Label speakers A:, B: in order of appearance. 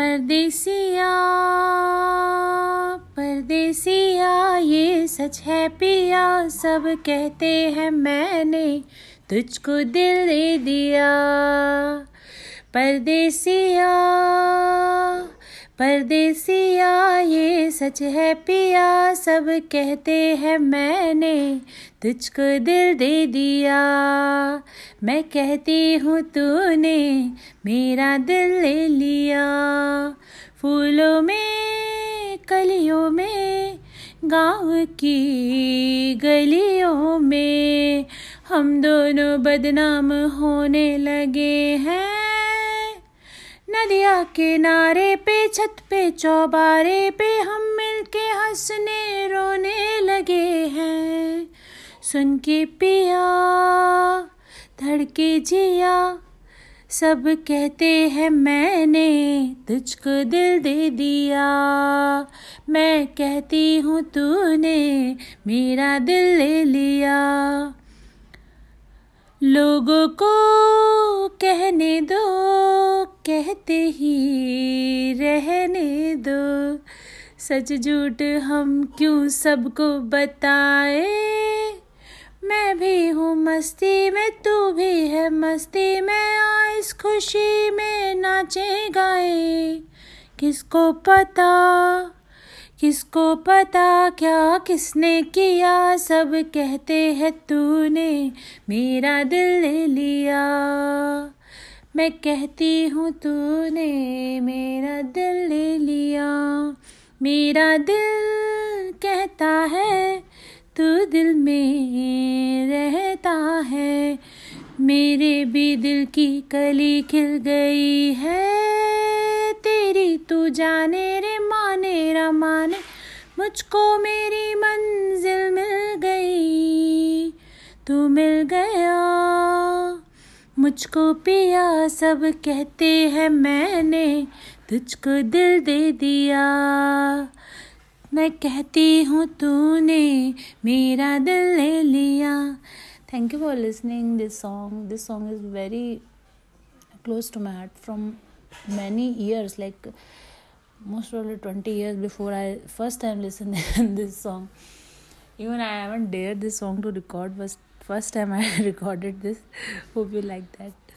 A: परदेसिया परदेसिया, ये सच है पिया, सब कहते हैं मैंने तुझको दिल दे दिया। परदेसिया परदेसिया ये सच है पिया, सब कहते हैं मैंने, तुझको दिल दे दिया। मैं कहती हूँ तूने मेरा दिल ले लिया। फूलों में, कलियों में, गाँव की गलियों में, हम दोनों बदनाम होने लगे हैं। नदिया किनारे पे, छत पे, चौबारे पे हम मिलके हंसने, रोने लगे हैं। सुन के पिया धड़के जिया, सब कहते हैं मैंने तुझको दिल दे दिया। मैं कहती हूँ तूने मेरा दिल ले लिया। लोगों को कहने दो कहते ही रहने दो। सच झूठ हम क्यों सबको बताए? मैं भी हूँ मस्ती में, तू भी है मस्ती में आ इस खुशी में नाचे गाए। किसको पता किसको पता क्या किसने किया? सब कहते हैं तूने, मेरा दिल ले लिया। मैं कहती हूँ, तूने मेरा दिल ले लिया। मेरा दिल कहता है, तू दिल में रहता है। मेरे भी दिल की कली खिल गई है। तेरी तू जाने रे, माने रमाने मुझको मेरी मंजिल मिल गई। तू मिल गया मुझको पिया, सब कहते हैं मैंने, तुझको दिल दे दिया। मैं कहती हूँ तूने मेरा दिल ले लिया। Thank you for listening this song this song is very close to my heart from many years like most of twenty years before I first time listen this song even I haven't dare this song to record bust first time i recorded this hope you like that